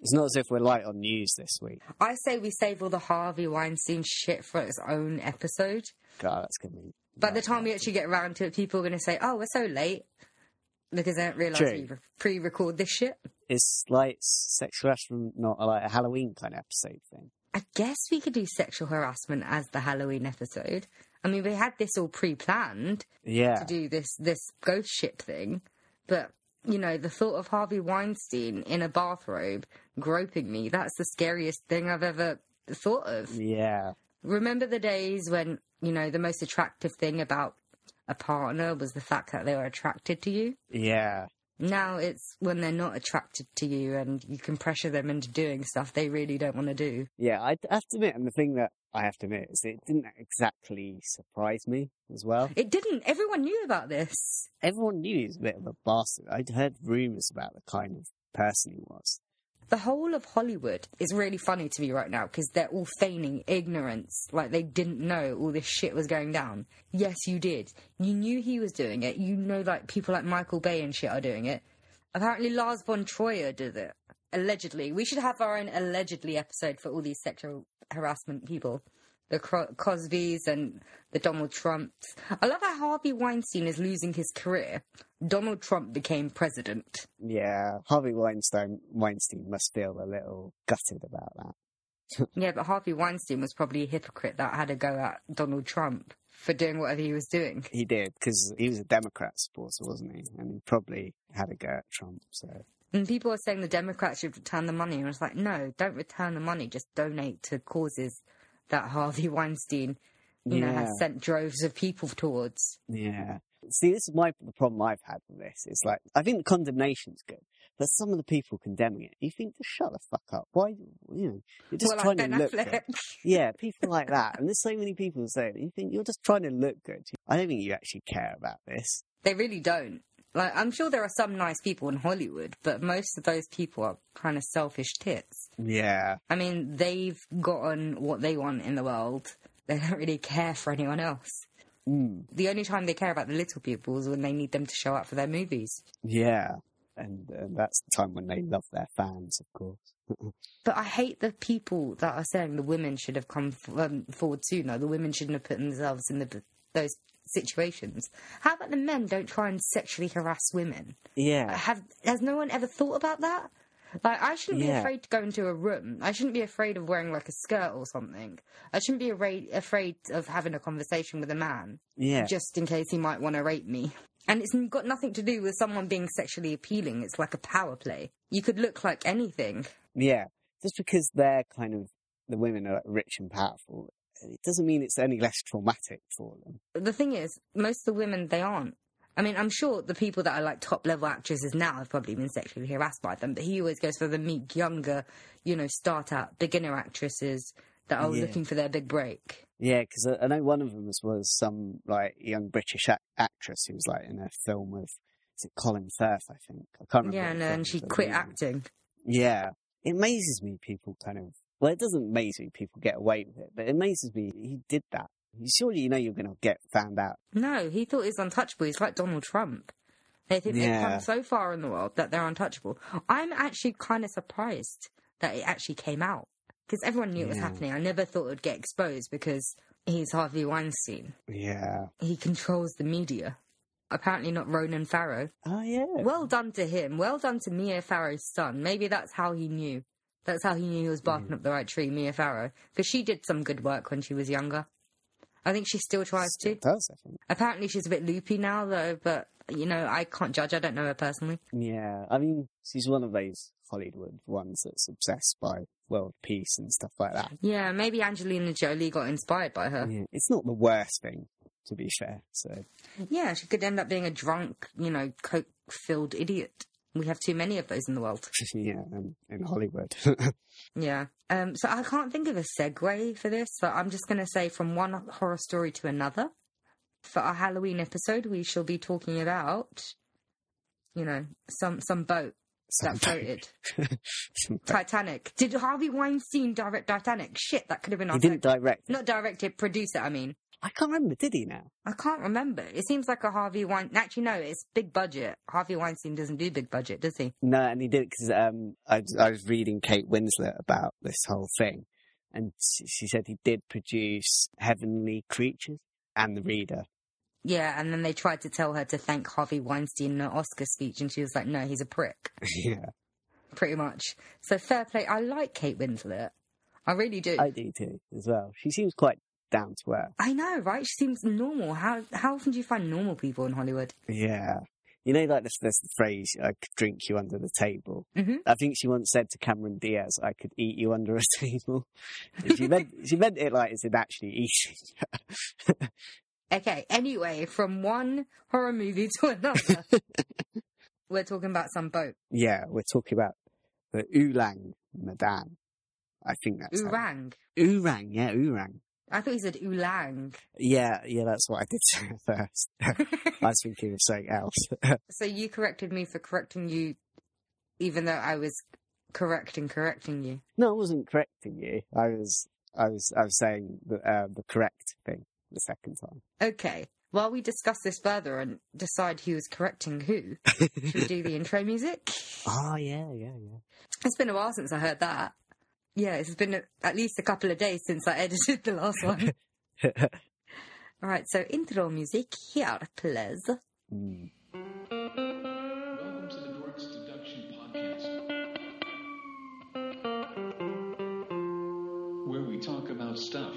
It's not as if we're light on news this week. I say we save all the Harvey Weinstein shit for its own episode. God, that's gonna be. By the time we actually get around to it, people are going to say, "Oh, we're so late," because they don't realise True. we re- pre-record this shit. It's like sexual harassment, not like a Halloween kind of episode thing. I guess we could do sexual harassment as the Halloween episode. I mean, we had this all pre-planned Yeah, to do this this ghost ship thing, but you know, the thought of Harvey Weinstein in a bathrobe groping me—that's the scariest thing I've ever thought of. yeah, Remember the days when, you know, the most attractive thing about a partner was the fact that they were attracted to you? yeah. Now it's when they're not attracted to you and you can pressure them into doing stuff they really don't want to do. Yeah, I have to admit, and the thing that I have to admit is it didn't exactly surprise me as well. It didn't. Everyone knew about this. Everyone knew he was a bit of a bastard. I'd heard rumours about the kind of person he was. The whole of Hollywood is really funny to me right now because they're all feigning ignorance, like they didn't know all this shit was going down. Yes, you did. You knew he was doing it. You know, like people like Michael Bay and shit are doing it. Apparently, Lars von Trier did it. Allegedly, we should have our own allegedly episode for all these sexual harassment people, the Cosbys and the Donald Trumps. I love how Harvey Weinstein is losing his career. Donald Trump became president. Yeah, Harvey Weinstein Weinstein must feel a little gutted about that. Yeah, but Harvey Weinstein was probably a hypocrite that had a go at Donald Trump for doing whatever he was doing. He did because he was a Democrat supporter, wasn't he? And he probably had a go at Trump. So And people are saying the Democrats should return the money. And I was like, no, don't return the money. Just donate to causes that Harvey Weinstein, you know, has sent droves of people towards. yeah. See, this is my the problem I've had with this. It's like I think the condemnation's good, but some of the people condemning it, you think just shut the fuck up. Why, you know, you're just well, trying like to look good. Yeah, people like that, and there's so many people saying. You think you're just trying to look good. I don't think you actually care about this. They really don't. Like, I'm sure there are some nice people in Hollywood, but most of those people are kind of selfish tits. Yeah, I mean, they've gotten what they want in the world. They don't really care for anyone else. mm, The only time they care about the little people is when they need them to show up for their movies. yeah, and uh, that's the time when they love their fans, of course. But I hate the people that are saying the women should have come f- um, forward sooner. The women shouldn't have put themselves in the, those situations. How about the men don't try and sexually harass women? yeah, Have has no one ever thought about that? Like I shouldn't be afraid to go into a room. I shouldn't be afraid of wearing like a skirt or something. I shouldn't be afraid afraid of having a conversation with a man yeah, just in case he might want to rape me. And it's got nothing to do with someone being sexually appealing. It's like a power play. You could look like anything. yeah. Just because they're kind of the women are rich and powerful, it doesn't mean it's any less traumatic for them. The thing is, most of the women they aren't. I mean, I'm sure the people that are like top level actresses now have probably been sexually harassed by them, but he always goes for the meek, younger, you know, start out beginner actresses that are Yeah. looking for their big break. Yeah, because I, I know one of them was, was some like young British ac- actress who was like in a film with is it Colin Firth, I think. I can't remember. Yeah, what and, the film and she quit acting. Yeah, it amazes me people kind of. Well, it doesn't amaze me people get away with it, but it amazes me he did that. Surely you know you're going to get found out. No, he thought he's untouchable. He's like Donald Trump. They think they've Yeah. come so far in the world that they're untouchable. I'm actually kind of surprised that it actually came out because everyone knew it was happening. I never thought it would get exposed because he's Harvey Weinstein. Yeah. He controls the media. Apparently not Ronan Farrow. Oh yeah. Well done to him. Well done to Mia Farrow's son. Maybe that's how he knew. That's how he knew he was barking mm-hmm. up the right tree, Mia Farrow. Because she did some good work when she was younger. I think she still tries to. Does, I think. Apparently she's a bit loopy now, though, but, you know, I can't judge. I don't know her personally. Yeah, I mean, she's one of those Hollywood ones that's obsessed by world peace and stuff like that. Yeah, maybe Angelina Jolie got inspired by her. Yeah, it's not the worst thing, to be fair. So Yeah, she could end up being a drunk, you know, coke filled idiot. We have too many of those in the world. yeah, um, in Hollywood. Yeah. Um, so I can't think of a segue for this, so I'm just going to say from one horror story to another. For our Halloween episode, we shall be talking about, you know, some some boat that floated. Titanic. Did Harvey Weinstein direct Titanic? Shit, that could have been our he didn't seg- direct. Not direct it, produce it, I mean. I can't remember. Did he now? I can't remember. It seems like a Harvey Weinstein. Actually, no, it's big budget. Harvey Weinstein doesn't do big budget, does he? No, and he did because um, I, I was reading Kate Winslet about this whole thing, and she, she said he did produce Heavenly Creatures and The Reader. Yeah, and then they tried to tell her to thank Harvey Weinstein in an Oscar speech, and she was like, "No, he's a prick." yeah, Pretty much. So fair play. I like Kate Winslet. I really do. I do too as well. She seems quite down to earth. I know, right? She seems normal. How how often do you find normal people in Hollywood? Yeah. You know, like this, the phrase, I could drink you under the table. Mhm. I think she once said to Cameron Diaz, I could eat you under a table. She meant, she meant it like as in actually eating. Okay, anyway, from one horror movie to another. We're talking about some boat. yeah, we're talking about the Ulang Madan. I think that's Oorang. Oorang, yeah, Oorang. I thought you said Oolang. Yeah, yeah, that's what I did say first. I was thinking of something else. So you corrected me for correcting you, even though I was correcting correcting you. no, I wasn't correcting you. I was, I was, I was saying the, uh, the correct thing the second time. Okay. While we discuss this further and decide who is correcting who, should we do the intro music? Oh, yeah, yeah, yeah. It's been a while since I heard that. Yeah, it's been a, at least a couple of days since I edited the last one. All right, so intro music here, please. Mm. Welcome to the Dorks Deduction Podcast, where we talk about stuff.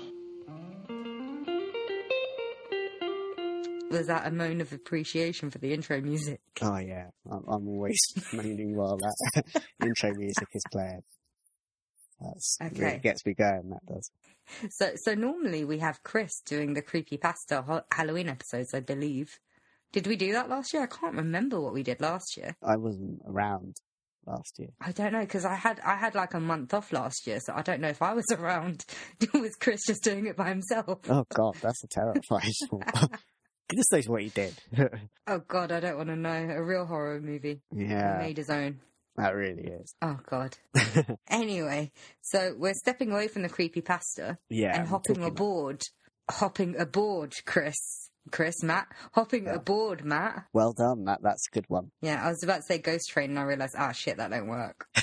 Was that a moan of appreciation for the intro music? Oh yeah, I'm, I'm always moaning while that intro music is playing. That's Okay. it gets me going. That does. So, so normally we have Chris doing the creepy pasta ho- Halloween episodes, I believe. Did we do that last year? I can't remember what we did last year. I wasn't around last year. I don't know because I had I had like a month off last year, so I don't know if I was around. was Chris just doing it by himself? Oh god, that's a terrifying thought. Goodness knows what he did. Oh God, I don't want to know. A real horror movie. He yeah, made his own. That really is. Oh God. Anyway, so we're stepping away from the creepy pasta Yeah, and hopping aboard. Hopping aboard, Chris. Chris, Matt. Hopping Yeah. aboard, Matt. Well done. Matt. that's a good one. Yeah, I was about to say Ghost Train, and I realised, ah, shit, that don't work.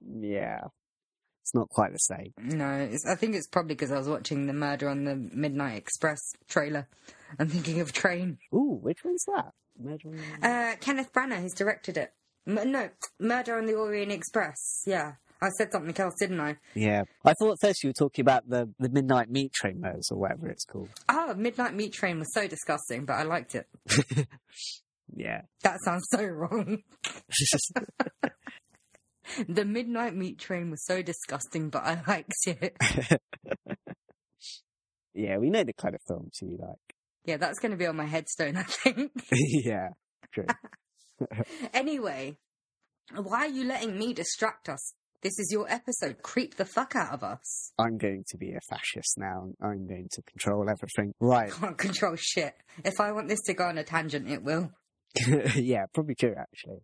yeah, it's not quite the same. No, it's, I think it's probably because I was watching the Murder on the Midnight Express trailer. I'm thinking of Train. Ooh, which one's that? Murder on the- Uh, Kenneth Branagh, who's directed it. M- no, Murder on the Orient Express. Yeah, I said something else, didn't I? Yeah, I thought at first you were talking about the the Midnight Meat Train murders or whatever it's called. Oh, Midnight Meat Train was so disgusting, but I liked it. Yeah, That sounds so wrong. The Midnight Meat Train was so disgusting, but I liked it. yeah, we know the kind of films you like. Yeah, that's going to be on my headstone, I think. yeah, true. anyway, why are you letting me distract us? This is your episode. Creep the fuck out of us. I'm going to be a fascist now. I'm going to control everything. Right. I can't control shit. If I want this to go on a tangent, it will. yeah, probably true, actually.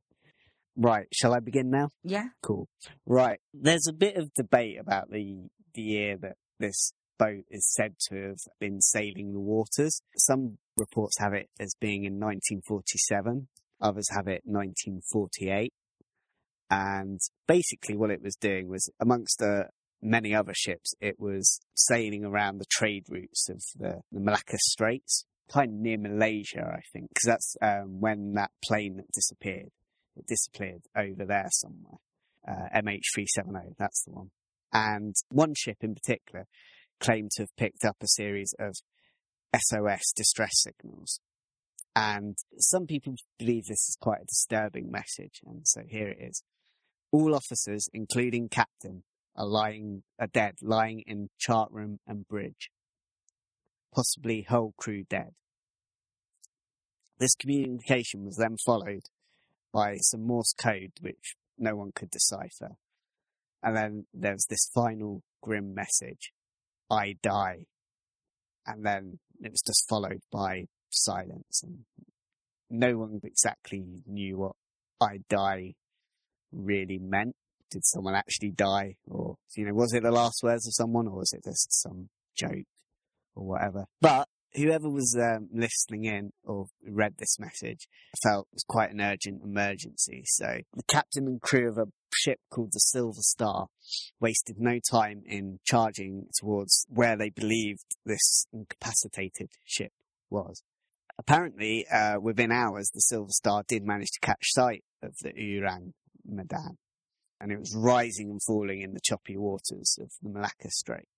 Right, shall I begin now? Yeah? Cool. Right, there's a bit of debate about the, the year that this boat is said to have been sailing the waters. Some reports have it as being in 1947, others have it 1948. And basically what it was doing was, amongst uh, many other ships, it was sailing around the trade routes of the, the Malacca Straits, kind of near Malaysia, I think, because that's um, when that plane disappeared. It disappeared over there somewhere. Uh, MH370, that's the one. And one ship in particular claimed to have picked up a series of SOS distress signals. And some people believe this is quite a disturbing message, and so here it is. All officers, including captain, are lying, are dead, lying in chart room and bridge. Possibly whole crew dead. This communication was then followed by some Morse code which no one could decipher. And then there was this final grim message, I die. And then it was just followed by silence and no one exactly knew what I die really meant. Did someone actually die? Or, you know, was it the last words of someone or was it just some joke? or whatever. But whoever was um, listening in or read this message felt it was quite an urgent emergency. So the captain and crew of a ship called the Silver Star wasted no time in charging towards where they believed this incapacitated ship was. Apparently, uh, within hours, the Silver Star did manage to catch sight of the Ourang Medan, and it was rising and falling in the choppy waters of the Malacca Strait.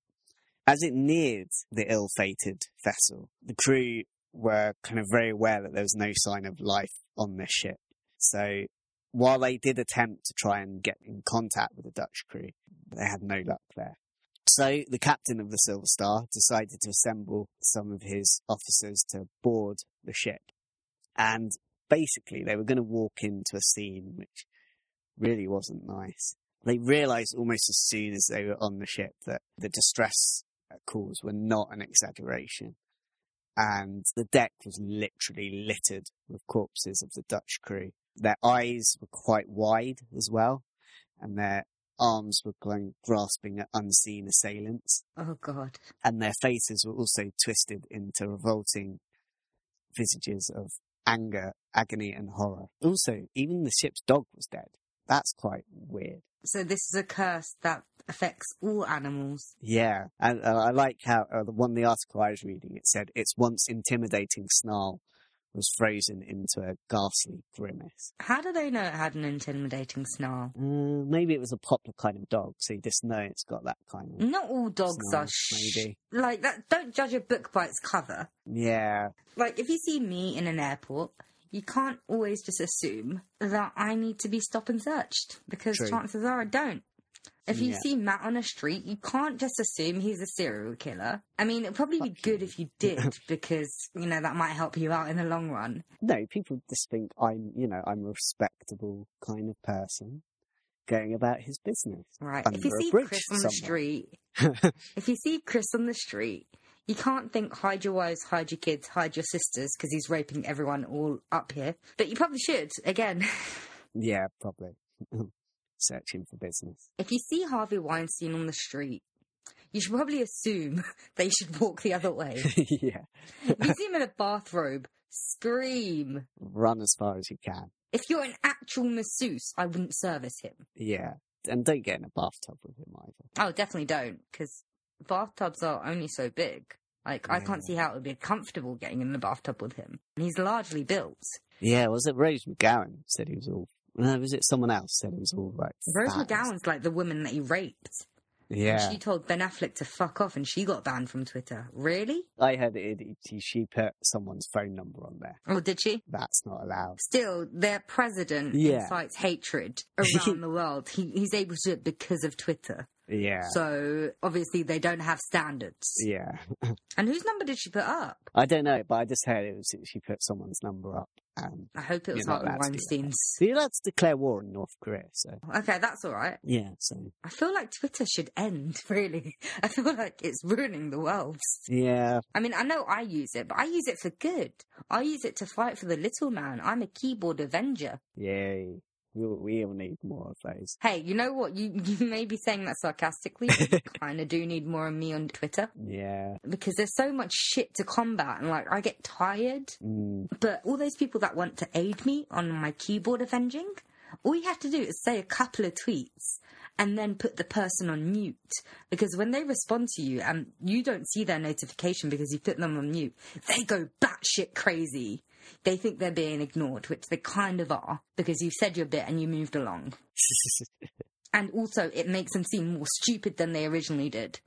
As it neared the ill-fated vessel, the crew were kind of very aware that there was no sign of life on this ship. So while they did attempt to try and get in contact with the Dutch crew, they had no luck there. So the captain of the Silver Star decided to assemble some of his officers to board the ship. And basically they were going to walk into a scene which really wasn't nice. They realized almost as soon as they were on the ship that the distress calls were not an exaggeration. And the deck was literally littered with corpses of the Dutch crew. Their eyes were quite wide as well, and their arms were going, grasping at unseen assailants, Oh God. and their faces were also twisted into revolting visages of anger, agony, and horror. Also, even the ship's dog was dead. That's quite weird. So this is a curse that affects all animals. Yeah, and uh, I like how uh, the one the article I was reading it said its once intimidating snarl was frozen into a ghastly grimace. How do they know it had an intimidating snarl? Uh, maybe it was a popular kind of dog, so you just know it's got that kind of. Not all dogs Snarl, are sh- maybe. like that. Don't judge a book by its cover. Yeah, Like if you see me in an airport, you can't always just assume that I need to be stop and searched because True. chances are I don't. If you Yeah. see Matt on a street, you can't just assume he's a serial killer. I mean, it'd probably be Fuck good you. if you did because, you know, that might help you out in the long run. no, people just think I'm, you know, I'm a respectable kind of person going about his business. Right. if you see Chris on the street, if you see Chris on the street, you can't think hide your wives, hide your kids, hide your sisters because he's raping everyone all up here. But you probably should. Again, yeah, probably. Searching for business. if you see Harvey Weinstein on the street, you should probably assume they should walk the other way. yeah, if you see him in a bathrobe, scream. run as far as you can. If you're an actual masseuse, I wouldn't service him. Yeah, and don't get in a bathtub with him either. Oh, definitely don't, because bathtubs are only so big. Like, I can't see how it would be comfortable getting in the bathtub with him. And he's largely built. Yeah, was it Rose McGowan said he was all? No, was it someone else said he was all right? Rose fat? McGowan's like the woman that he raped. Yeah, She told Ben Affleck to fuck off and she got banned from Twitter. Really? I heard it, it. She put someone's phone number on there. Oh, did she? That's not allowed. Still, their president Yeah. incites hatred around the world. He, he's able to do it because of Twitter. Yeah, So, obviously, they don't have standards. yeah. And whose number did she put up? I don't know, but I just heard it was she put someone's number up. Um, I hope it was not Harvey allowed to do that. Weinstein's. so you're allowed to declare war on North Korea. So Okay, that's all right. yeah, so I feel like Twitter should end, really. I feel like it's ruining the world. yeah, I mean, I know I use it, but I use it for good. I use it to fight for the little man. I'm a keyboard avenger. yay. We we need more of those. Hey, you know what? You, you may be saying that sarcastically, but kind of do need more of me on Twitter Yeah. because there's so much shit to combat, and like I get tired. Mm, But all those people that want to aid me on my keyboard avenging, all you have to do is say a couple of tweets and then put the person on mute. Because when they respond to you and you don't see their notification because you put them on mute, they go batshit crazy. They think they're being ignored, which they kind of are, because you said your bit and you moved along. And also, it makes them seem more stupid than they originally did.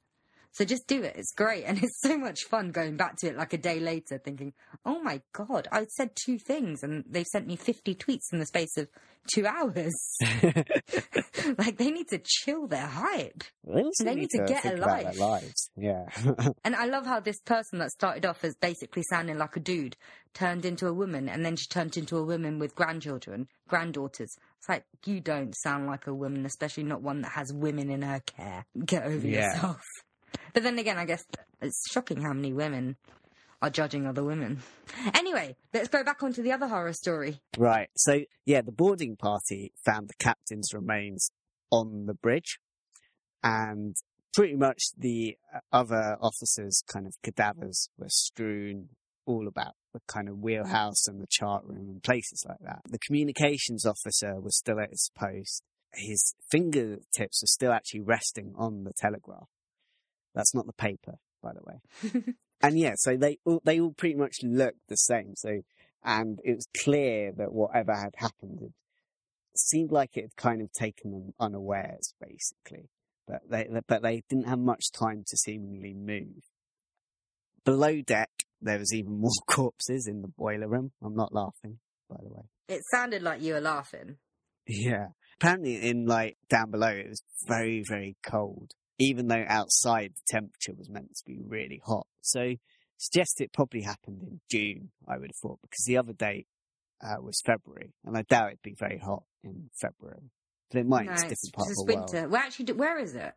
So just do it. It's great. And it's so much fun going back to it like a day later thinking, oh my God, I said two things and they've sent me 50 tweets in the space of two hours. like they need to chill their hype. they They need to get a life. Yeah. And I love how this person that started off as basically sounding like a dude turned into a woman and then she turned into a woman with grandchildren, granddaughters. It's like, you don't sound like a woman, especially not one that has women in her care. Get over Yeah. yourself. But then again, I guess it's shocking how many women are judging other women. Anyway, let's go back onto the other horror story. Right. So, yeah, the boarding party found the captain's remains on the bridge, and pretty much the uh, other officers' kind of cadavers were strewn all about the kind of wheelhouse and the chart room and places like that. The communications officer was still at his post. His fingertips were still actually resting on the telegraph. That's not the paper, by the way. and yeah, so they all, they all pretty much looked the same. So, and it was clear that whatever had happened it seemed like it had kind of taken them unawares, basically. But they, but they didn't have much time to seemingly move. Below deck, there was even more corpses in the boiler room. I'm not laughing, by the way. It sounded like you were laughing. Yeah. Apparently, in like down below, it was very, very cold, even though outside the temperature was meant to be really hot. So, suggest it probably happened in June, I would have thought, because the other date uh, was February, and I doubt it'd be very hot in February. But it might, no, it's a different part it's of the winter. world. Well, actually, where is it?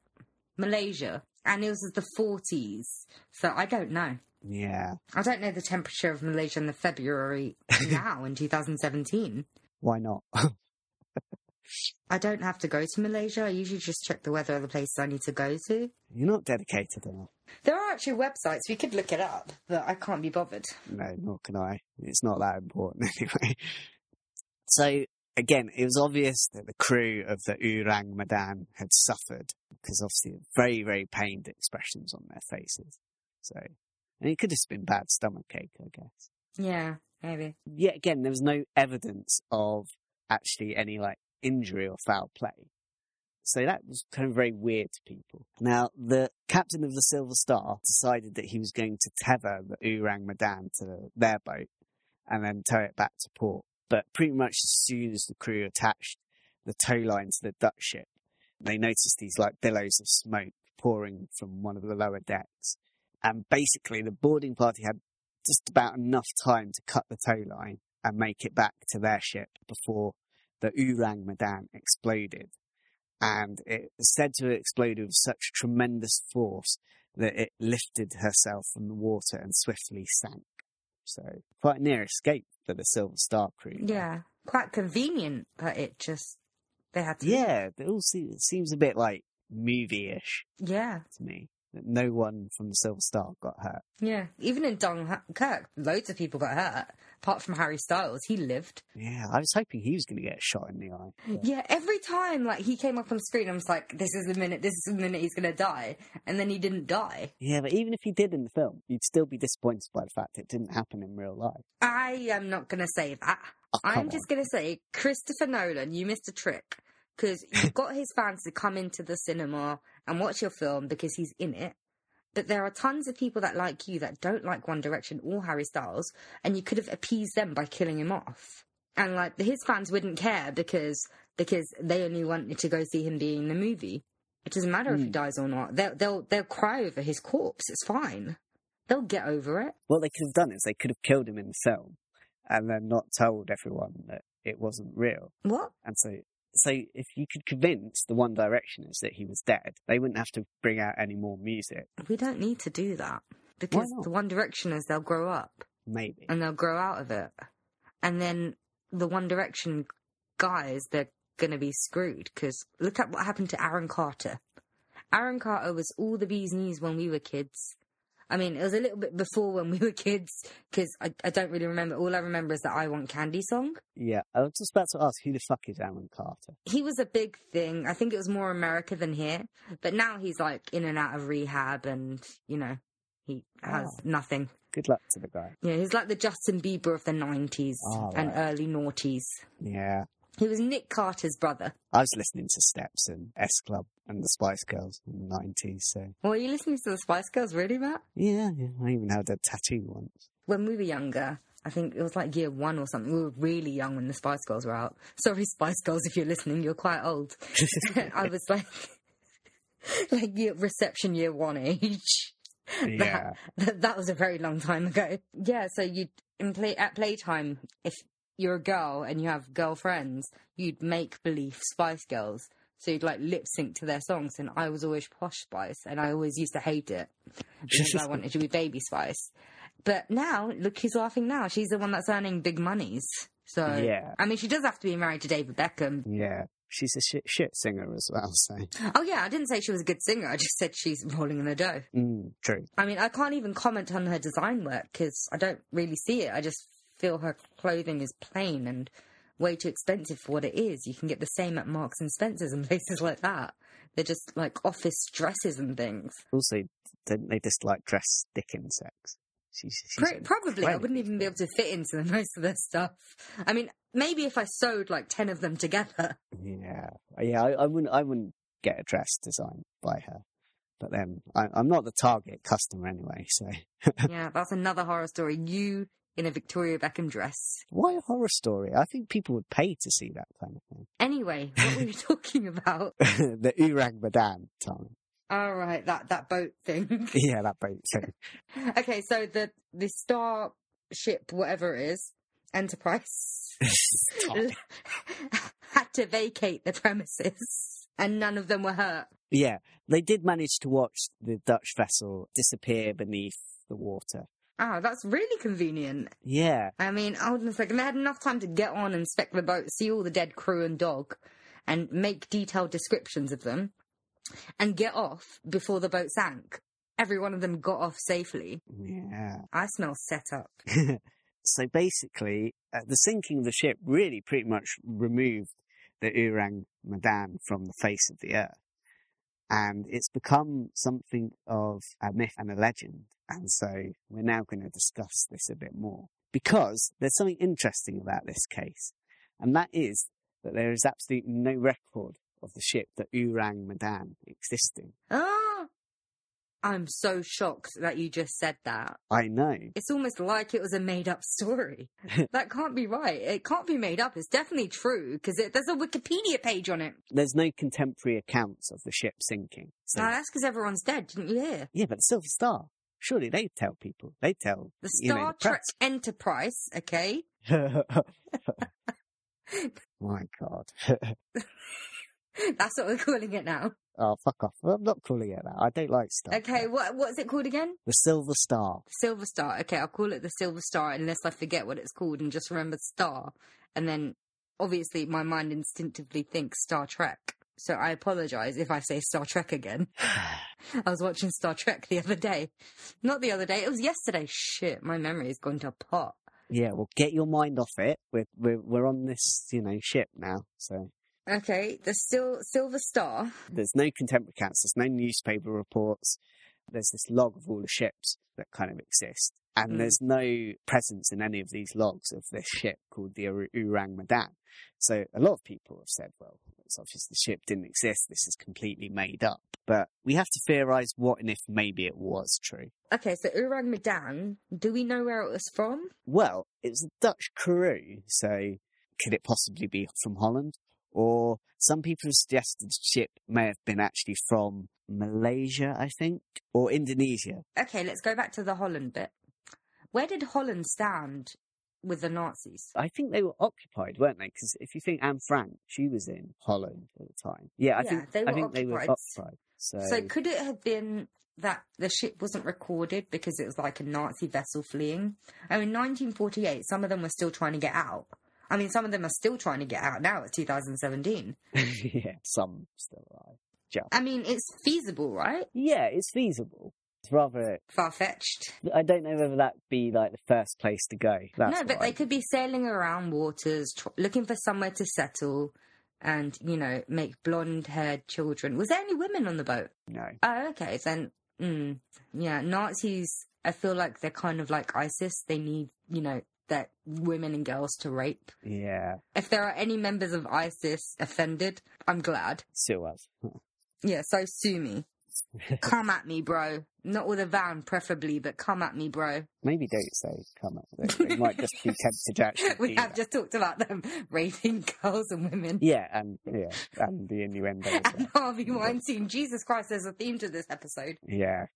Malaysia. And it was the 40s. So I don't know. Yeah. I don't know the temperature of Malaysia in the February now in 2017. Why not? I don't have to go to Malaysia. I usually just check the weather of the places I need to go to. You're not dedicated enough. There are actually websites. We could look it up, but I can't be bothered. No, nor can I. It's not that important anyway. So again, it was obvious that the crew of the Ourang Medan had suffered because obviously very, very pained expressions on their faces. So, and it could have been bad stomach ache, I guess. Yeah, maybe. Yet again, there was no evidence of actually any like injury or foul play. So that was kind of very weird to people. Now, the captain of the Silver Star decided that he was going to tether the Ourang Medan to their boat and then tow it back to port. But pretty much as soon as the crew attached the tow line to the Dutch ship, they noticed these like billows of smoke pouring from one of the lower decks. And basically the boarding party had just about enough time to cut the tow line and make it back to their ship before the Ourang Medan exploded. And it is said to have exploded with such tremendous force that it lifted herself from the water and swiftly sank. So quite near escape for the Silver Star crew. there. Yeah, quite convenient, but it just they had to. Yeah, it all seems, it seems a bit like movie-ish yeah, to me. No one from the Silver Star got hurt. yeah. Even in Dunkirk, loads of people got hurt. Apart from Harry Styles, he lived. Yeah, I was hoping he was going to get shot in the eye. Yeah, every time like he came up on screen, I was like, "This is the minute. This is the minute he's gonna die," and then he didn't die. Yeah, but even if he did in the film, you'd still be disappointed by the fact it didn't happen in real life. I am not gonna say that. Oh, I'm just gonna say, Christopher Nolan, you missed a trick because you've got his fans to come into the cinema and watch your film because he's in it. But there are tons of people that like you that don't like One Direction or Harry Styles, and you could have appeased them by killing him off. And like his fans wouldn't care because because they only wanted to go see him being in the movie. It doesn't matter if he Hmm. dies or not. They'll they'll they'll cry over his corpse. It's fine. They'll get over it. What they could have done is they could have killed him in the film and then not told everyone that it wasn't real. What? And so, so if you could convince the One Directioners that he was dead, they wouldn't have to bring out any more music. We don't need to do that because the One Directioners they'll grow up Maybe. and they'll grow out of it, and then the One Direction guys they're gonna be screwed because look at what happened to Aaron Carter. Aaron Carter was all the bee's knees when we were kids. I mean, it was a little bit before when we were kids because I, I don't really remember. All I remember is the "I Want Candy" song. Yeah, I was just about to ask who the fuck is Aaron Carter? He was a big thing. I think it was more America than here, but now he's like in and out of rehab, and you know, he has Oh. nothing. Good luck to the guy. Yeah, he's like the Justin Bieber of the 90s Oh, and right. early noughties. Yeah. He was Nick Carter's brother. I was listening to Steps and S Club and the Spice Girls in the 90s, so Well, are you listening to the Spice Girls, really, Matt? yeah, yeah. I even had a tattoo once. When we were younger, I think it was like year one or something. We were really young when the Spice Girls were out. Sorry, Spice Girls, if you're listening, you're quite old. I was like, like year, reception year one age. Yeah. That, that was a very long time ago. Yeah, so you in play at playtime, if you're a girl and you have girlfriends, you'd make believe Spice Girls. So you'd like lip sync to their songs, and I was always Posh Spice, and I always used to hate it because I wanted to be Baby Spice. But now, look who's laughing now. She's the one that's earning big monies. So Yeah. I mean, she does have to be married to David Beckham. Yeah. she's a shit, shit singer as well. So Oh yeah, I didn't say she was a good singer. I just said she's rolling in the dough. mm, true. I mean, I can't even comment on her design work because I don't really see it. I just feel her clothing is plain and way too expensive for what it is. You can get the same at Marks and Spencers and places like that. They're just like office dresses and things. Also, don't they just like dress dick insects? She's, she's Pro- probably, I wouldn't even be able to fit into the most of their stuff. I mean, maybe if I sewed like ten of them together. Yeah, yeah. I, I wouldn't. I wouldn't get a dress designed by her. But then I, I'm not the target customer anyway. So yeah, that's another horror story. You in a Victoria Beckham dress. why a horror story? I think people would pay to see that kind of thing. Anyway, what were you talking about? the Ourang Medan time. All right, that that boat thing. Yeah, that boat thing. okay, so the the star ship, whatever it is, Enterprise, had to vacate the premises, and none of them were hurt. yeah, they did manage to watch the Dutch vessel disappear beneath the water. Oh, that's really convenient. Yeah, I mean, hold on a second. They had enough time to get on, inspect the boat, see all the dead crew and dog, and make detailed descriptions of them, and get off before the boat sank. Every one of them got off safely. yeah. I smell set up. so basically, uh, the sinking of the ship really pretty much removed the Ourang Medan from the face of the earth. And it's become something of a myth and a legend. And so we're now going to discuss this a bit more. Because there's something interesting about this case. And that is that there is absolutely no record of the ship, the Ourang Medan, existing. Ah! I'm so shocked that you just said that. I know. It's almost like it was a made up story. that can't be right. It can't be made up. It's definitely true because there's a Wikipedia page on it. There's no contemporary accounts of the ship sinking. So Now, that's because everyone's dead, didn't you hear? Yeah, but the Silver Star. Surely they'd tell people. They'd tell The you know, Star the Trek Enterprise, okay? My God. That's what we're calling it now. oh, fuck off. I'm not calling it that. I don't like stuff. Okay, what what's it called again? The Silver Star. Silver Star. Okay, I'll call it the Silver Star unless I forget what it's called and just remember Star. And then obviously my mind instinctively thinks Star Trek. So I apologize if I say Star Trek again. I was watching Star Trek the other day. Not the other day, it was yesterday. Shit, my memory's gone to pot. yeah, well, get your mind off it. We're, we're, we're on this, you know, ship now. So Okay, the Sil- Silver Star. there's no contemporary accounts. There's no newspaper reports. There's this log of all the ships that kind of exist. And Mm. there's no presence in any of these logs of this ship called the Ur- Ourang Medan. So a lot of people have said, well, it's obvious the ship didn't exist. This is completely made up. But we have to theorize what and if maybe it was true. Okay, so Ourang Medan, do we know where it was from? Well, it was a Dutch crew, so could it possibly be from Holland? Or some people have suggested the ship may have been actually from Malaysia, I think, or Indonesia. Okay, let's go back to the Holland bit. Where did Holland stand with the Nazis? I think they were occupied, weren't they? Because if you think Anne Frank, she was in Holland at the time. Yeah, I Yeah, think they I were think they were occupied. occupied. So, So could it have been that the ship wasn't recorded because it was like a Nazi vessel fleeing? I mean, 1948, some of them were still trying to get out. I mean, some of them are still trying to get out now. It's 2017. yeah, some still alive. Just. I mean, it's feasible, right? Yeah, it's feasible. It's rather. Far fetched. I don't know whether that be like the first place to go. That's no, but they I- could be sailing around waters, tr- looking for somewhere to settle and, you know, make blonde haired children. Was there any women on the boat? No. Oh, okay. Then, mm, yeah, Nazis, I feel like they're kind of like ISIS. They need, you know, that women and girls to rape. Yeah, If there are any members of ISIS offended, I'm glad. Sue us. Yeah, so sue me. come at me, bro. Not with a van, preferably, but come at me, bro. Maybe don't say come at They, they might just be tempted to actually we have that. just talked about them raping girls and women. Yeah, and yeah, and the innuendo. As well. And Harvey Weinstein. Jesus Christ, there's a theme to this episode. Yeah,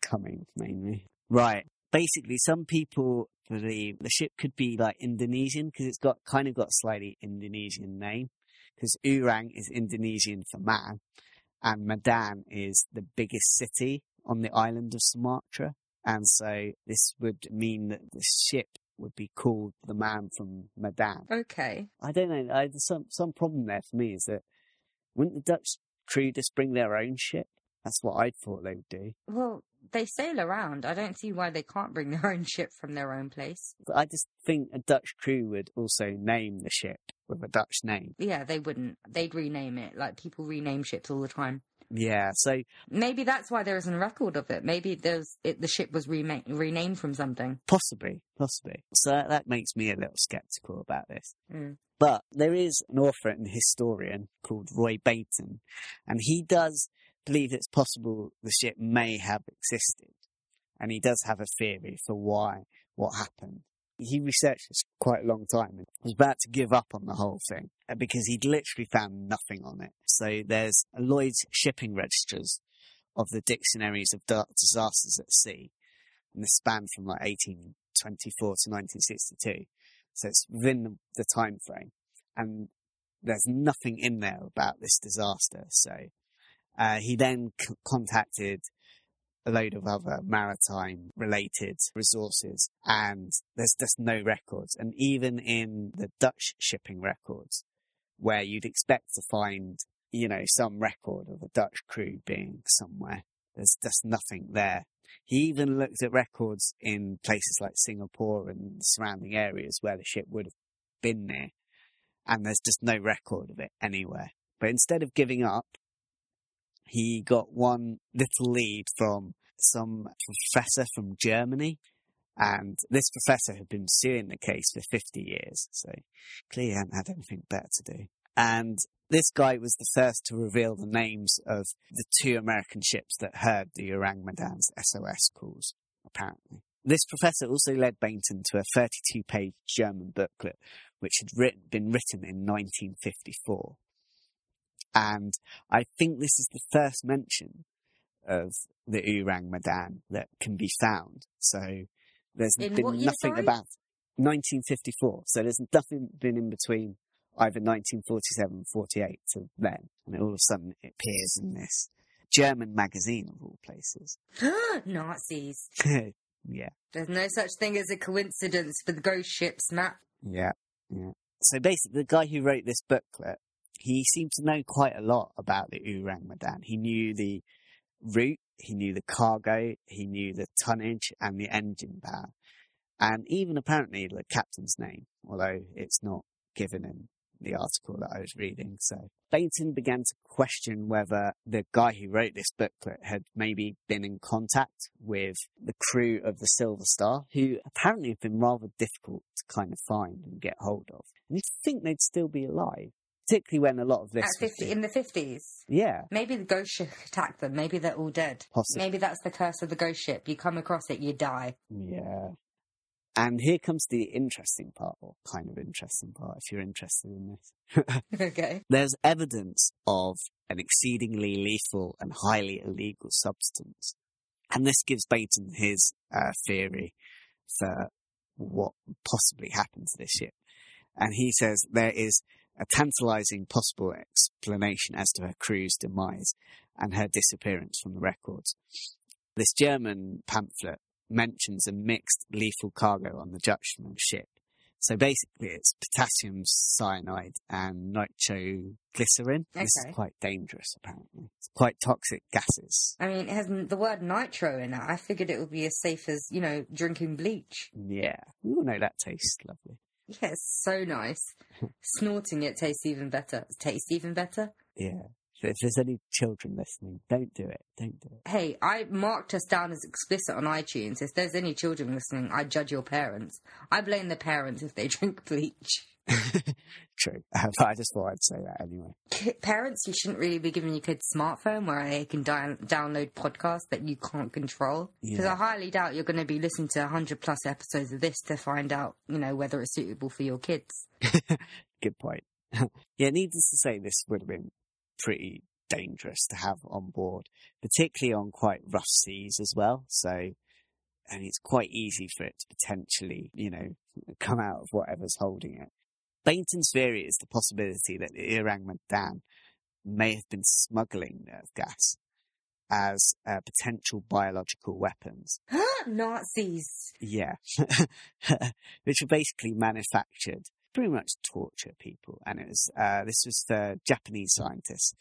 coming mainly. Right. Basically, some people believe the ship could be like Indonesian because it's got kind of got a slightly Indonesian name. Because Urang is Indonesian for man, and Medan is the biggest city on the island of Sumatra. And so this would mean that the ship would be called the man from Medan. Okay. I don't know. I, some some problem there for me is that Wouldn't the Dutch crew just bring their own ship? That's what I thought they would do. Well, they sail around. I don't see why they can't bring their own ship from their own place. But I just think a Dutch crew would also name the ship with a Dutch name. Yeah, they wouldn't. They'd rename it. Like people rename ships all the time. Yeah, so Maybe that's why there isn't a record of it. Maybe there's it, the ship was rema- renamed from something. possibly, possibly. So that, that makes me a little skeptical about this. Mm. But there is an author and historian called Roy Bainton, and he does believe it's possible the ship may have existed. And he does have a theory for why, what happened. He researched this quite a long time and was about to give up on the whole thing uh, because he'd literally found nothing on it. So there's Lloyd's shipping registers of the dictionaries of disasters at sea, and this span from like 1824 to 1962. So it's within the, the time frame, and there's nothing in there about this disaster. So uh, he then c- contacted a load of other maritime related resources, and there's just no records. And even in the Dutch shipping records, where you'd expect to find, you know, some record of a Dutch crew being somewhere, there's just nothing there. He even looked at records in places like Singapore and the surrounding areas where the ship would have been near, and there's just no record of it anywhere. But instead of giving up, he got one little lead from some professor from Germany. And this professor had been suing the case for 50 years, so clearly hadn't had anything better to do. And this guy was the first to reveal the names of the two American ships that heard the Orang Medan's SOS calls, apparently. This professor also led Bainton to a 32 page German booklet, which had written, been written in 1954. And I think this is the first mention of the Orang Madan that can be found. So there's In been nothing about 1954. So there's nothing been in between either 1947 48 to then. And all of a sudden it appears in this German magazine of all places. Nazis. yeah. There's no such thing as a coincidence for the ghost ships, Matt. Yeah, yeah. So basically, the guy who wrote this booklet, he seemed to know quite a lot about the Orang Medan. He knew the route, he knew the cargo, he knew the tonnage and the engine power, and even apparently the captain's name, although it's not given in the article that I was reading. So Bainton began to question whether the guy who wrote this booklet had maybe been in contact with the crew of the Silver Star, who apparently have been rather difficult to kind of find and get hold of. And you'd think they'd still be alive, particularly when a lot of this At 50, in the 50s. yeah, Maybe the ghost ship attacked them. Maybe they're all dead. possibly. Maybe that's the curse of the ghost ship. You come across it, you die. Yeah. And here comes the interesting part, or kind of interesting part, if you're interested in this. okay. There's evidence of an exceedingly lethal and highly illegal substance. And this gives Bainton his uh, theory for what possibly happened to this ship. And he says there is a tantalizing possible explanation as to her crew's demise and her disappearance from the records. This German pamphlet mentions a mixed lethal cargo on the Dutchman ship. So basically, it's potassium cyanide and nitroglycerin. This is quite dangerous, apparently. It's quite toxic gases. I mean, it has the word nitro in it. I figured it would be as safe as, you know, drinking bleach. Yeah, we all know that tastes lovely. Yeah, it's so nice. Snorting it tastes even better. Tastes even better. Yeah. So if there's any children listening, don't do it. Don't do it. Hey, I marked us down as explicit on iTunes. If there's any children listening, I judge your parents. I blame the parents if they drink bleach. True. but I just thought I'd say that anyway. Parents, you shouldn't really be giving your kids a smartphone where they can download podcasts that you can't control. Because Yeah. I highly doubt you're going to be listening to 100 plus episodes of this to find out, you know, whether it's suitable for your kids. Good point. yeah, needless to say, this would have been pretty dangerous to have on board, particularly on quite rough seas as well. So, and it's quite easy for it to potentially, you know, come out of whatever's holding it. Bainton's theory is the possibility that the Orang Medan may have been smuggling nerve gas as uh, potential biological weapons. Nazis! Yeah. Which were basically manufactured pretty much torture people. And it was, uh, this was the Japanese scientists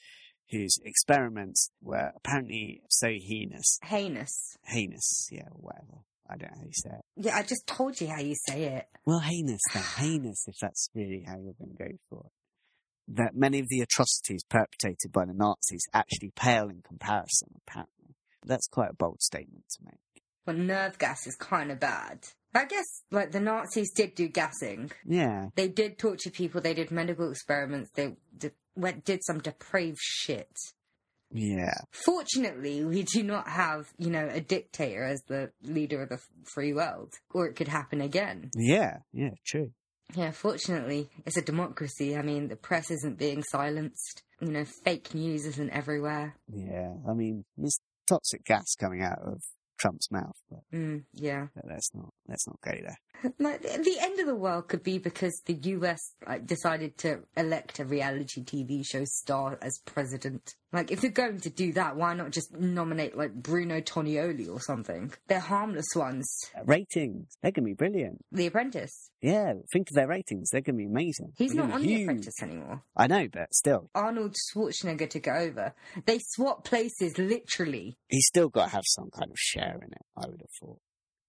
whose experiments were apparently so heinous. Heinous. Heinous, yeah, whatever. I don't know how you say it. Yeah, I just told you how you say it. Well, heinous then. heinous, if that's really how you're going to go for it. That many of the atrocities perpetrated by the Nazis actually pale in comparison, apparently. That's quite a bold statement to make. But nerve gas is kind of bad. I guess, like, the Nazis did do gassing. Yeah, They did torture people, they did medical experiments, they did, went, did some depraved shit. Yeah. Fortunately, we do not have, you know, a dictator as the leader of the free world. Or it could happen again. Yeah, yeah, true. Yeah, fortunately, it's a democracy. I mean, the press isn't being silenced. You know, fake news isn't everywhere. Yeah, I mean, there's toxic gas coming out of Trump's mouth, but Mm, yeah. let's not let's not go there. Like, the the end of the world could be because the US like, decided to elect a reality TV show star as president. Like, if you're going to do that, why not just nominate like Bruno Tonioli or something? They're harmless ones. Uh, ratings, they're gonna be brilliant. The Apprentice. Yeah, think of their ratings; they're gonna be amazing. He's They're not on be The. Apprentice anymore. I know, but still, Arnold Schwarzenegger took it over. They swap places literally. he's still got to have some kind of share in it. I would have thought.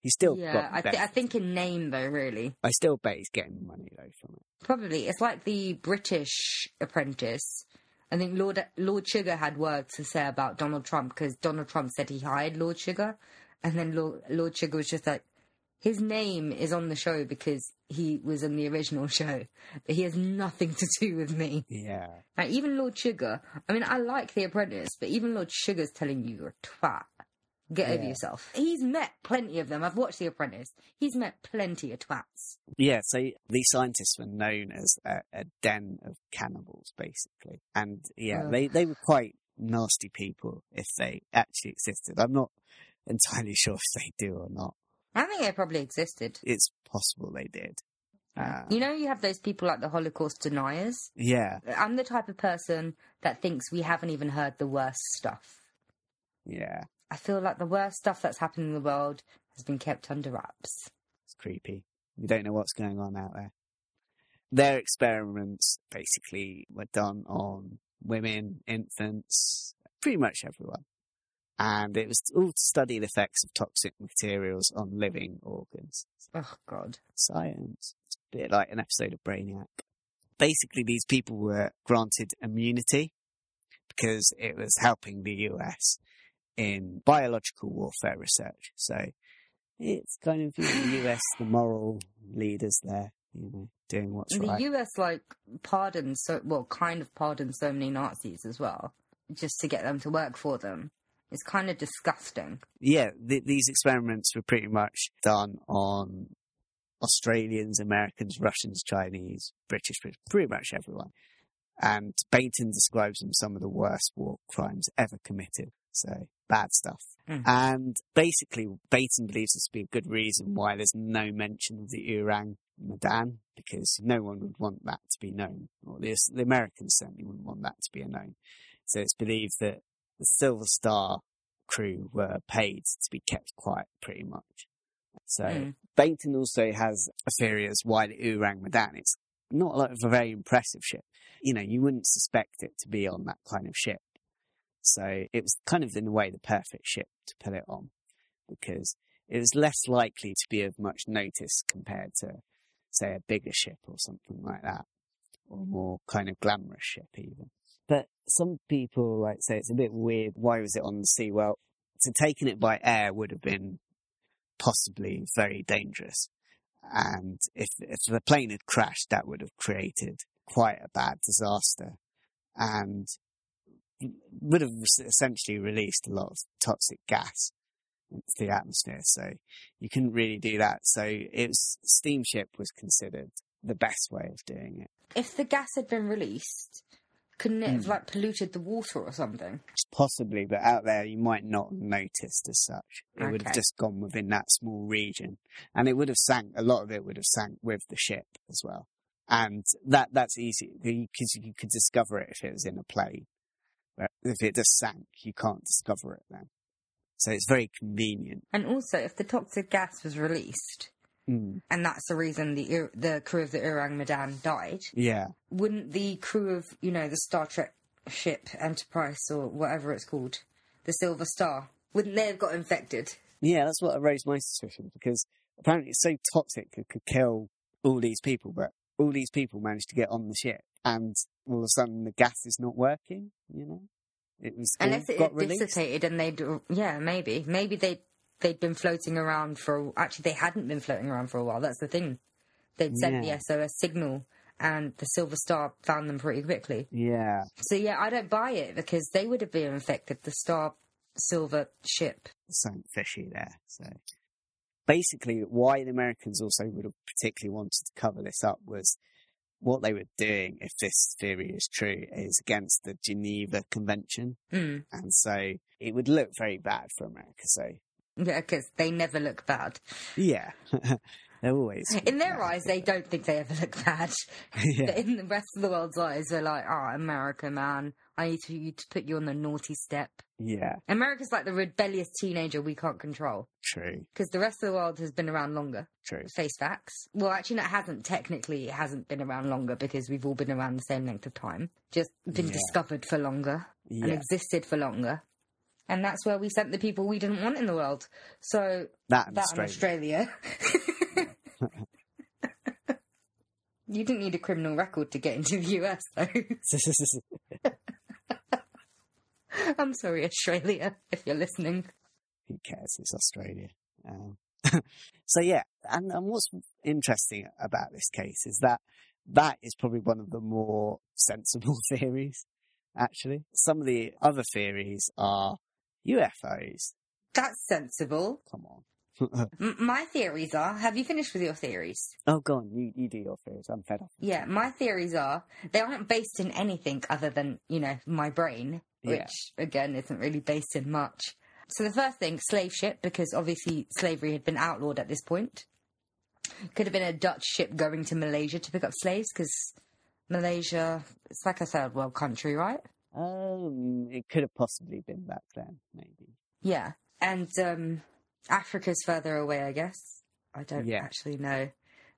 He's still yeah, got. I, th- I think in name though, really. I still bet he's getting money though from it. Probably. It's like the British Apprentice. I think Lord Lord Sugar had words to say about Donald Trump because Donald Trump said he hired Lord Sugar, and then Lord, Lord Sugar was just like, his name is on the show because he was in the original show, but he has nothing to do with me. Yeah, Like, even Lord Sugar, I mean, I like The Apprentice, but even Lord Sugar's telling you you're a twat. Get over yourself. He's met plenty of them. I've watched The Apprentice. He's met plenty of twats. yeah. So these scientists were known as a, a den of cannibals, basically, and yeah, Ugh. they they were quite nasty people if they actually existed. I'm not entirely sure if they do or not. I think they probably existed. It's possible they did. Uh, You know, you have those people like the Holocaust deniers. yeah, I'm the type of person that thinks we haven't even heard the worst stuff. yeah. I feel like the worst stuff that's happened in the world has been kept under wraps. It's creepy. We don't know what's going on out there. Their experiments basically were done on women, infants, pretty much everyone. And it was all to study the effects of toxic materials on living organs. Oh, God. Science. It's a bit like an episode of Brainiac. Basically, these people were granted immunity because it was helping the US in biological warfare research. So it's kind of you know, the US, the moral leaders there, you know, doing what's the right. US, like, pardoned so, well, kind of pardoned so many Nazis as well, just to get them to work for them. It's kind of disgusting. yeah, th- these experiments were pretty much done on Australians, Americans, Russians, Chinese, British, pretty much everyone. And Bainton describes them some of the worst war crimes ever committed. So bad stuff. Mm. And basically, Bainton believes this to be a good reason why there's no mention of the Ourang Medan, because no one would want that to be known, or the, the Americans certainly wouldn't want that to be known. So it's believed that the Silver Star crew were paid to be kept quiet pretty much. So Mm. Bainton also has a theory as why the Ourang Medan is not like a very impressive ship. You know, you wouldn't suspect it to be on that kind of ship. So it was kind of in a way the perfect ship to put it on because it was less likely to be of much notice compared to, say, a bigger ship or something like that, or more kind of glamorous ship even. But some people like say it's a bit weird. Why was it on the sea? Well, to taking it by air would have been possibly very dangerous. And if, if the plane had crashed, that would have created quite a bad disaster and would have essentially released a lot of toxic gas into the atmosphere. So you couldn't really do that. So it was, steamship was considered the best way of doing it. If the gas had been released, couldn't it have, Mm. like, polluted the water or something? Possibly, but out there you might not have noticed as such. It would have just gone within that small region, and it would have sank. A lot of it would have sank with the ship as well, and that that's easy because you could discover it if it was in a plane. If it just sank, you can't discover it then. So it's very convenient. And also, if the toxic gas was released, Mm. and that's the reason the the crew of the Ourang Medan died. Yeah. Wouldn't the crew of you know the Star Trek ship Enterprise or whatever it's called, the Silver Star, wouldn't they have got infected? Yeah, that's what raised my suspicion because apparently it's so toxic it could kill all these people, but all these people managed to get on the ship and all of a sudden the gas is not working, you know? It was Unless it got dissipated and they'd yeah maybe maybe they'd, they'd been floating around for actually they hadn't been floating around for a while. That's the thing. They'd sent Yeah. the SOS signal and the Silver Star found them pretty quickly. Yeah, So yeah, I don't buy it because they would have been infected. The Star Silver ship. something fishy there. So basically, why the Americans also would have particularly wanted to cover this up was what they were doing, if this theory is true, is against the Geneva Convention. Mm. And so it would look very bad for America. So Yeah, because they never look bad. yeah, they're always In their eyes, they don't think they ever look bad. yeah. But in the rest of the world's eyes, they're like, "Oh, America, man, I need to, you to put you on the naughty step." Yeah, America's like the rebellious teenager we can't control true, because the rest of the world has been around longer. true. Face facts. Well, actually, no, it hasn't. Technically, it hasn't been around longer because we've all been around the same length of time. Just been Yeah. discovered for longer and existed for longer. And that's where we sent the people we didn't want in the world. So that that Australia. Australia. you didn't need a criminal record to get into the US, though. I'm sorry, Australia, if you're listening. Who cares? It's Australia. Um, so yeah, and, and what's interesting about this case is that that is probably one of the more sensible theories. Actually, some of the other theories are UFOs. That's sensible. Come on. My theories are. Have you finished with your theories? oh, go on. You you do your theories. I'm fed up. Yeah, my theories are they aren't based in anything other than, you know, my brain, which Yeah. again isn't really based in much. So the first thing, slave ship, because obviously slavery had been outlawed at this point. Could have been a Dutch ship going to Malaysia to pick up slaves, because Malaysia, it's like a third world country, right? Um, it could have possibly been back then, maybe. Yeah. And um, Africa's further away, I guess. I don't Yeah. actually know.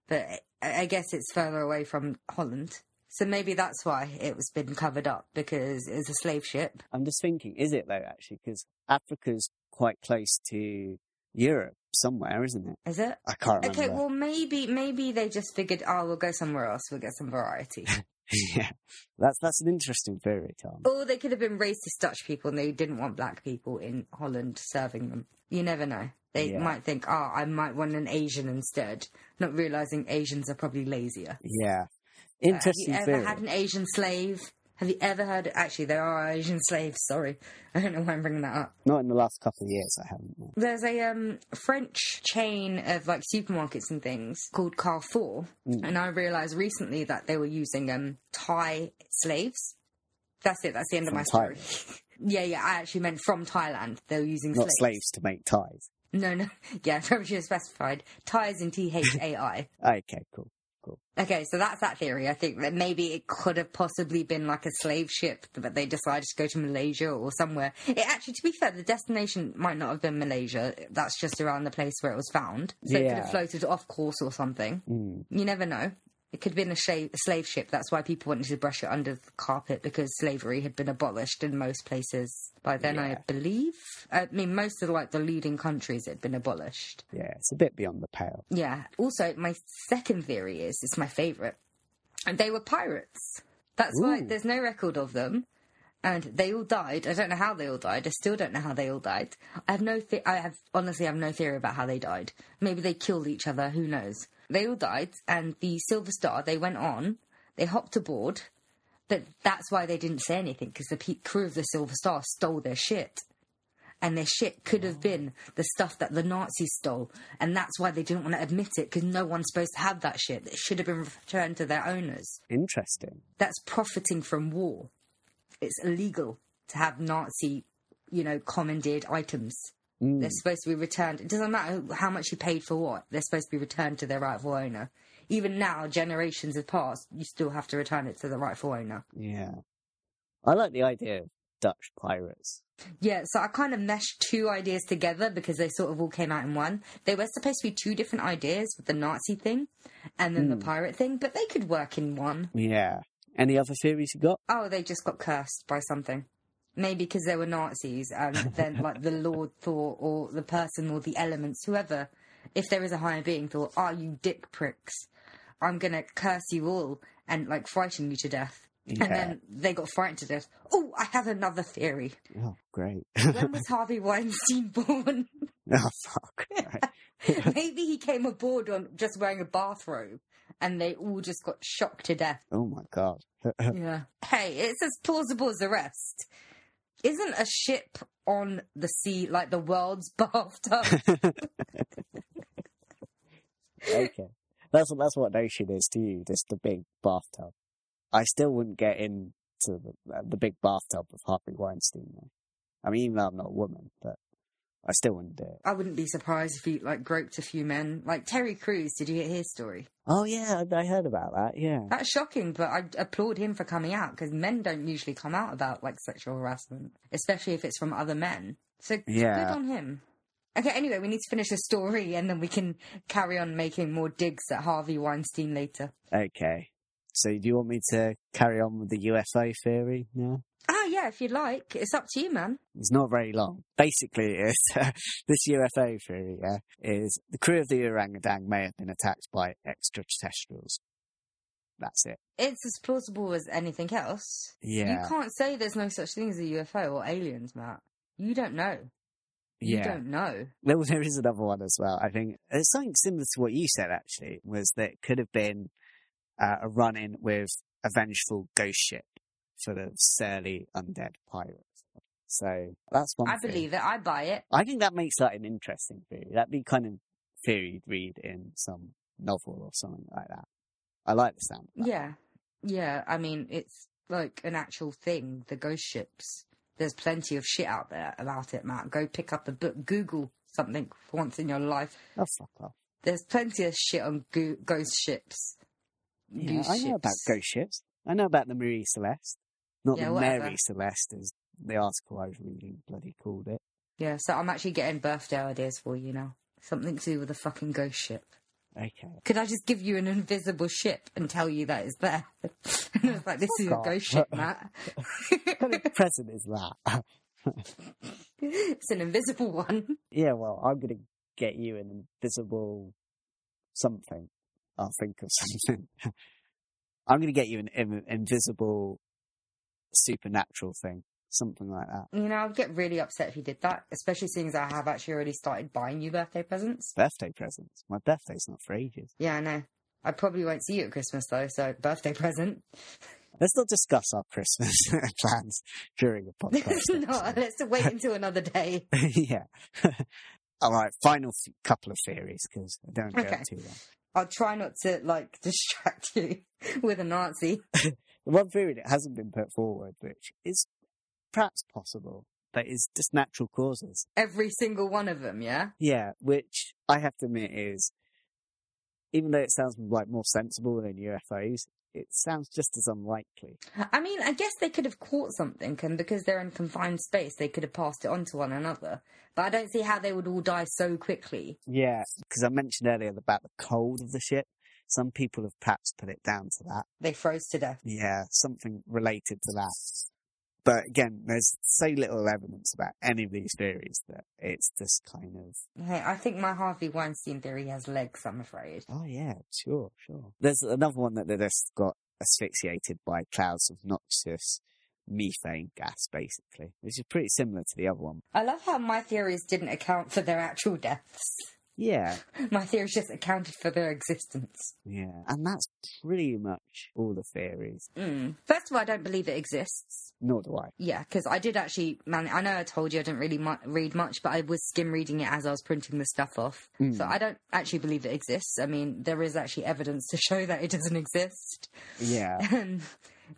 But I, guess it's further away from Holland. So maybe that's why it was been covered up because it was a slave ship. I'm just thinking, is it though? Actually, because Africa's quite close to Europe somewhere, isn't it? Is it? I can't remember. Okay, well maybe maybe they just figured, oh, we'll go somewhere else. We'll get some variety. yeah, that's that's an interesting theory, Tom. or they could have been racist Dutch people and they didn't want black people in Holland serving them. You never know. They Yeah. might think, oh, I might want an Asian instead, not realizing Asians are probably lazier. Yeah, Uh, interesting Have you theory. ever had an Asian slave? Have you ever heard? Actually, there are Asian slaves. Sorry, I don't know why I'm bringing that up. Not in the last couple of years, I haven't. no. There's a um, French chain of like supermarkets and things called Carrefour, Mm. and I realised recently that they were using um Thai slaves. That's it. That's the end From of my story. yeah, yeah. I actually meant from Thailand. They were using Not slaves. slaves to make ties. No, no. Yeah, probably should have specified. Thai is in T H A I. Okay, cool. Okay, so that's that theory. I think that maybe it could have possibly been like a slave ship, but they decided to go to Malaysia or somewhere. It actually, to be fair, the destination might not have been Malaysia. That's just around the place where it was found. So it could have floated off course or something. Mm. You never know. It could have been a, sha- a slave ship. That's why people wanted to brush it under the carpet because slavery had been abolished in most places by then. I believe. I mean, most of like the leading countries had been abolished. Yeah, it's a bit beyond the pale. Yeah. Also, my second theory is it's my favourite. And they were pirates. That's why there's no record of them. And they all died. I don't know how they all died. I still don't know how they all died. I have no. The- I have honestly I have no theory about how they died. Maybe they killed each other. Who knows? They all died, and the Silver Star. They went on. They hopped aboard, but that's why they didn't say anything because the pe- crew of the Silver Star stole their shit and their shit could have been the stuff that the Nazis stole, and that's why they didn't want to admit it because no one's supposed to have that shit. It should have been returned to their owners. Interesting. That's profiting from war. It's illegal to have Nazi, you know, commandeered items. Mm. They're supposed to be returned. It doesn't matter how much you paid for what. They're supposed to be returned to their rightful owner. Even now, generations have passed. You still have to return it to the rightful owner. Yeah. I like the idea of Dutch pirates. Yeah, so I kind of meshed two ideas together because they sort of all came out in one. They were supposed to be two different ideas with the Nazi thing and then the pirate thing, but they could work in one. Yeah. Any other theories you got? Oh, they just got cursed by something. Maybe because they were Nazis and then, like, the Lord thought, or the person, or the elements, whoever, if there is a higher being, thought, oh, you dick pricks. I'm gonna curse you all and, like, frighten you to death. Yeah. And then they got frightened to death. Oh, I have another theory. Oh, great. When was Harvey Weinstein born? oh, fuck. Maybe he came aboard on just wearing a bathrobe and they all just got shocked to death. Oh, my God. Yeah. Hey, it's as plausible as the rest. Isn't a ship on the sea like the world's bathtub? okay. That's, that's what Ocean is to you, just the big bathtub. I still wouldn't get into the, the big bathtub of Harvey Weinstein, though. I mean, even though I'm not a woman, but I still wouldn't do it. I wouldn't be surprised if he like groped a few men. Like Terry Crews, did you hear his story? Oh, yeah, I I heard about that, yeah. That's shocking, but I applaud him for coming out because men don't usually come out about like sexual harassment, especially if it's from other men. So Yeah. good on him. Okay, anyway, we need to finish the story and then we can carry on making more digs at Harvey Weinstein later. Okay. So do you want me to carry on with the UFO theory now? Ah, yeah, if you'd like. It's up to you, man. It's not very long. Basically, it's this UFO theory yeah, is the crew of the orangutan may have been attacked by extraterrestrials. That's it. It's as plausible as anything else. Yeah. You can't say there's no such thing as a UFO or aliens, Matt. You don't know. You yeah. don't know. There, there is another one as well. I think it's something similar to what you said. Actually, was that it could have been uh, a run-in with a vengeful ghost ship full of surly undead pirates. So that's one. I theory. believe it. I buy it. I think that makes that an interesting theory. That'd be kind of theory you'd read in some novel or something like that. I like the sound. Yeah. Yeah, I mean, it's like an actual thing, the ghost ships. There's plenty of shit out there about it, Matt. Go pick up a book, Google something for once in your life. Oh fuck off. There's plenty of shit on go- ghost ships. Yeah, I know about ghost ships. I know about the Marie Celeste, not Yeah, the whatever. Mary Celeste, as the article I was reading bloody called it. Yeah, so I'm actually getting birthday ideas for you now. Something to do with a fucking ghost ship. Okay. Could I just give you an invisible ship and tell you that it's there? and it's like, this is Fuck a ghost ship, Matt. what kind of present is that? it's an invisible one. yeah, well, I'm gonna get you an invisible something. I'll think of something. I'm gonna get you an in- invisible supernatural thing, something like that. You know, I'd get really upset if you did that, especially seeing as I have actually already started buying you birthday presents. Birthday presents. My birthday's not for ages. Yeah, I know. I probably won't see you at Christmas though, so birthday present. Let's not discuss our Christmas plans during a podcast. Let's not. Let's wait until another day. yeah. All right, final couple of theories because I don't go too long. I'll try not to like distract you with a Nazi. The one theory that hasn't been put forward, which is perhaps possible, but is just natural causes. Every single one of them, yeah? Yeah, which I have to admit is, even though it sounds like more sensible than UFOs, it sounds just as unlikely. I mean, I guess they could have caught something, and because they're in confined space, they could have passed it on to one another. But I don't see how they would all die so quickly. Yeah, because I mentioned earlier about the cold of the ship. Some people have perhaps put it down to that. They froze to death. Yeah, something related to that. But again, there's so little evidence about any of these theories that it's just kind of, Hey, I think my Harvey Weinstein theory has legs, I'm afraid. oh yeah, sure, sure. There's another one that they just got asphyxiated by clouds of noxious methane gas, basically, which is pretty similar to the other one. I love how my theories didn't account for their actual deaths. Yeah, My theories just accounted for their existence. yeah. And that's pretty much all the theories. Mm. First of all, I don't believe it exists. Nor do I. Yeah, because I did actually, man, I know I told you I didn't really mu- read much, but I was skim reading it as I was printing the stuff off. Mm. So I don't actually believe it exists. I mean, there is actually evidence to show that it doesn't exist. Yeah.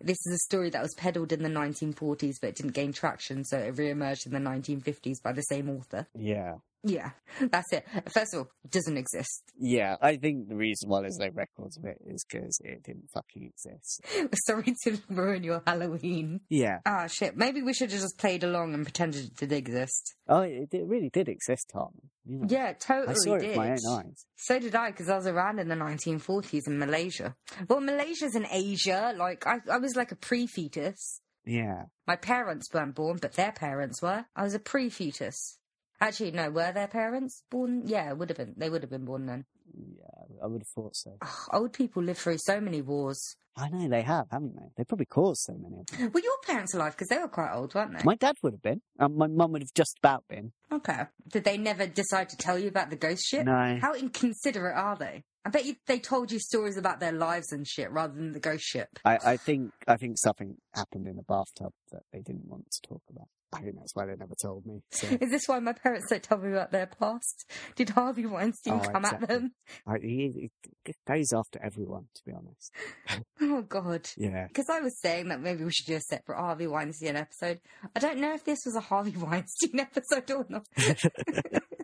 This is a story that was peddled in the 1940s, but it didn't gain traction, so it re-emerged in the 1950s by the same author. Yeah. Yeah, that's it. First of all, it doesn't exist. Yeah, I think the reason why there's no records of it is because it didn't fucking exist. Sorry to ruin your Halloween. Yeah. Ah, shit. Maybe we should have just played along and pretended it did exist. Oh, it, it really did exist, Tom. You know, Yeah, totally I saw it did. with my own eyes. So did I, because I was around in the 1940s in Malaysia. Well, Malaysia's in Asia. Like, I, I was like a pre-fetus. Yeah. My parents weren't born, but their parents were. I was a pre-fetus. Actually, no, were their parents born? Yeah, would have been. They would have been born then. Yeah, I would have thought so. Old people live through so many wars. I know they have, haven't they? They probably caused so many of them. Were your parents alive? Because they were quite old, weren't they? My dad would have been. Um, my mum would have just about been. Okay. Did they never decide to tell you about the ghost ship? No. How inconsiderate are they? I bet you they told you stories about their lives and shit rather than the ghost ship. I, I think I think something happened in the bathtub that they didn't want to talk about. I think that's why they never told me. So Is this why my parents don't tell me about their past? Did Harvey Weinstein Oh, come at them? I, he, he goes after everyone, to be honest. Oh, God. Yeah. Because I was saying that maybe we should do a separate Harvey Weinstein episode. I don't know if this was a Harvey Weinstein episode or not.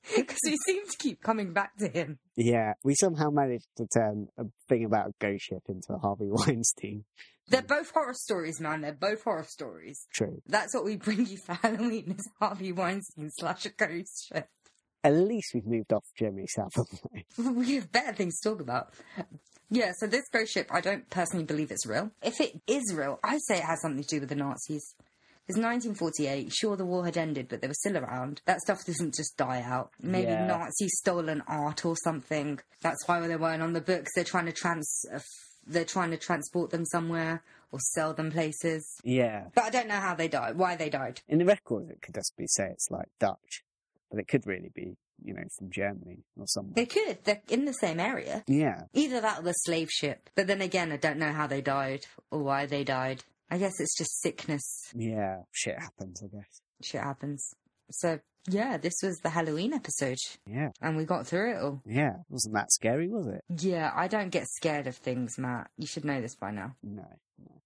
Because we seem to keep coming back to him. Yeah. We somehow managed to turn a thing about a ghost ship into a Harvey Weinstein. They're both horror stories, man. They're both horror stories. True. That's what we bring you for Halloween is Harvey Weinstein slash a ghost ship. At least we've moved off Germany south of the line. we have better things to talk about. Yeah, so this ghost ship, I don't personally believe it's real. If it is real, I say it has something to do with the Nazis. It's 1948. Sure, the war had ended, but they were still around. That stuff doesn't just die out. Maybe Yeah. Nazis stolen art or something. That's why they weren't on the books. They're trying to trans, uh, they're trying to transport them somewhere or sell them places. Yeah. But I don't know how they died, why they died. In the records, it could just be say it's like Dutch, but it could really be, you know, from Germany or somewhere. They could. They're in the same area. Yeah. Either that or the slave ship. But then again, I don't know how they died or why they died. I guess it's just sickness. Yeah. Shit happens, I guess. Shit happens. So, yeah, this was the Halloween episode. Yeah. And we got through it all. Yeah. Wasn't that scary, was it? Yeah, I don't get scared of things, Matt. You should know this by now. No. No.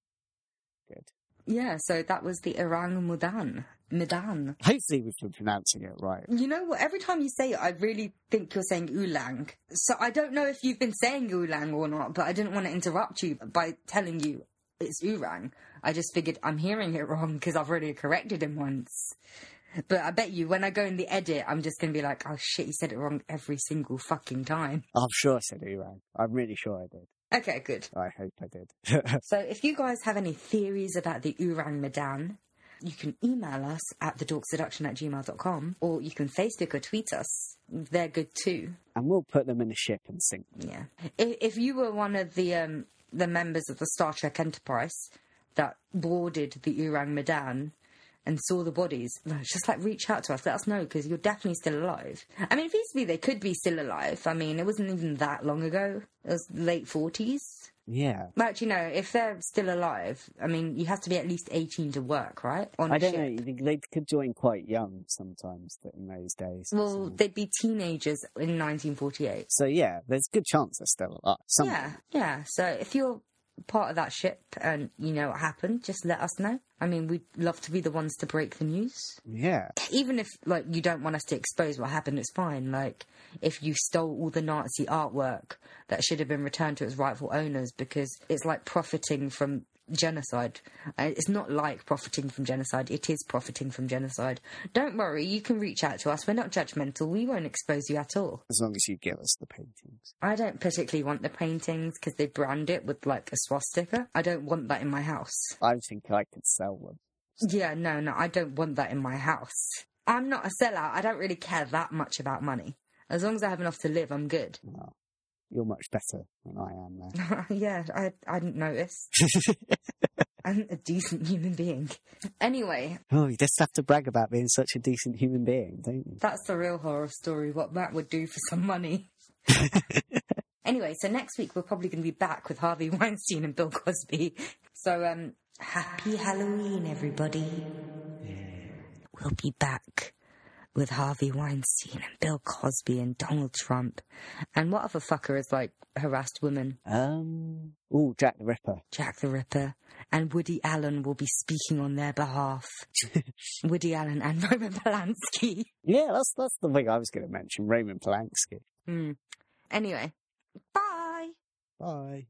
Good. Yeah, so that was the Orang Mudan. Medan. Hopefully we've been pronouncing it right. You know what? Every time you say it, I really think you're saying Ulang. So I don't know if you've been saying Ulang or not, but I didn't want to interrupt you by telling you it's Urang. I just figured I'm hearing it wrong because I've already corrected him once. But I bet you when I go in the edit, I'm just going to be like, oh shit, you said it wrong every single fucking time. I'm sure I said Urang. I'm really sure I did. Okay, good. I hope I did. So if you guys have any theories about the Ourang Medan, you can email us at thedorkseduction at gmail.com or you can Facebook or tweet us. They're good too. and we'll put them in a ship and sink them. Yeah. If, if you were one of the um, the members of the Star Trek Enterprise that boarded the Ourang Medan and saw the bodies, no, just like reach out to us, let us know because you're definitely still alive. I mean, feasibly they could be still alive. I mean, it wasn't even that long ago. It was late forties. Yeah. Well, you know, If they're still alive, I mean, you have to be at least eighteen to work, right? On I don't ship. know. They could join quite young sometimes in those days. Well, so. they'd be teenagers in 1948. So, yeah, there's a good chance they're still alive. Some Yeah, yeah. So if you're part of that ship and you know what happened, just let us know. I mean, we'd love to be the ones to break the news. Yeah. Even if like you don't want us to expose what happened, it's fine. Like if you stole all the Nazi artwork that should have been returned to its rightful owners because it's like profiting from genocide. Uh, It's not like profiting from genocide, it is profiting from genocide. Don't worry, you can reach out to us. We're not judgmental. We won't expose you at all. As long as you give us the paintings. I don't particularly want the paintings because they brand it with like a swastika. I don't want that in my house. I think I could sell them. Yeah, no, no, I don't want that in my house. I'm not a sellout. I don't really care that much about money. As long as I have enough to live, I'm good. Well, you're much better than I am there. yeah, I, I didn't notice. I'm a decent human being. Anyway, oh, you just have to brag about being such a decent human being, don't you? that's the real horror story, what Matt would do for some money. anyway, so next week we're probably going to be back with Harvey Weinstein and Bill Cosby. So, um, happy Halloween, everybody. We'll be back with Harvey Weinstein and Bill Cosby and Donald Trump. And what other fucker has like harassed women? Um, oh, Jack the Ripper. Jack the Ripper. And Woody Allen will be speaking on their behalf. Woody Allen and Roman Polanski. Yeah, that's that's the thing I was going to mention. Roman Polanski. Hmm. Anyway, bye. Bye.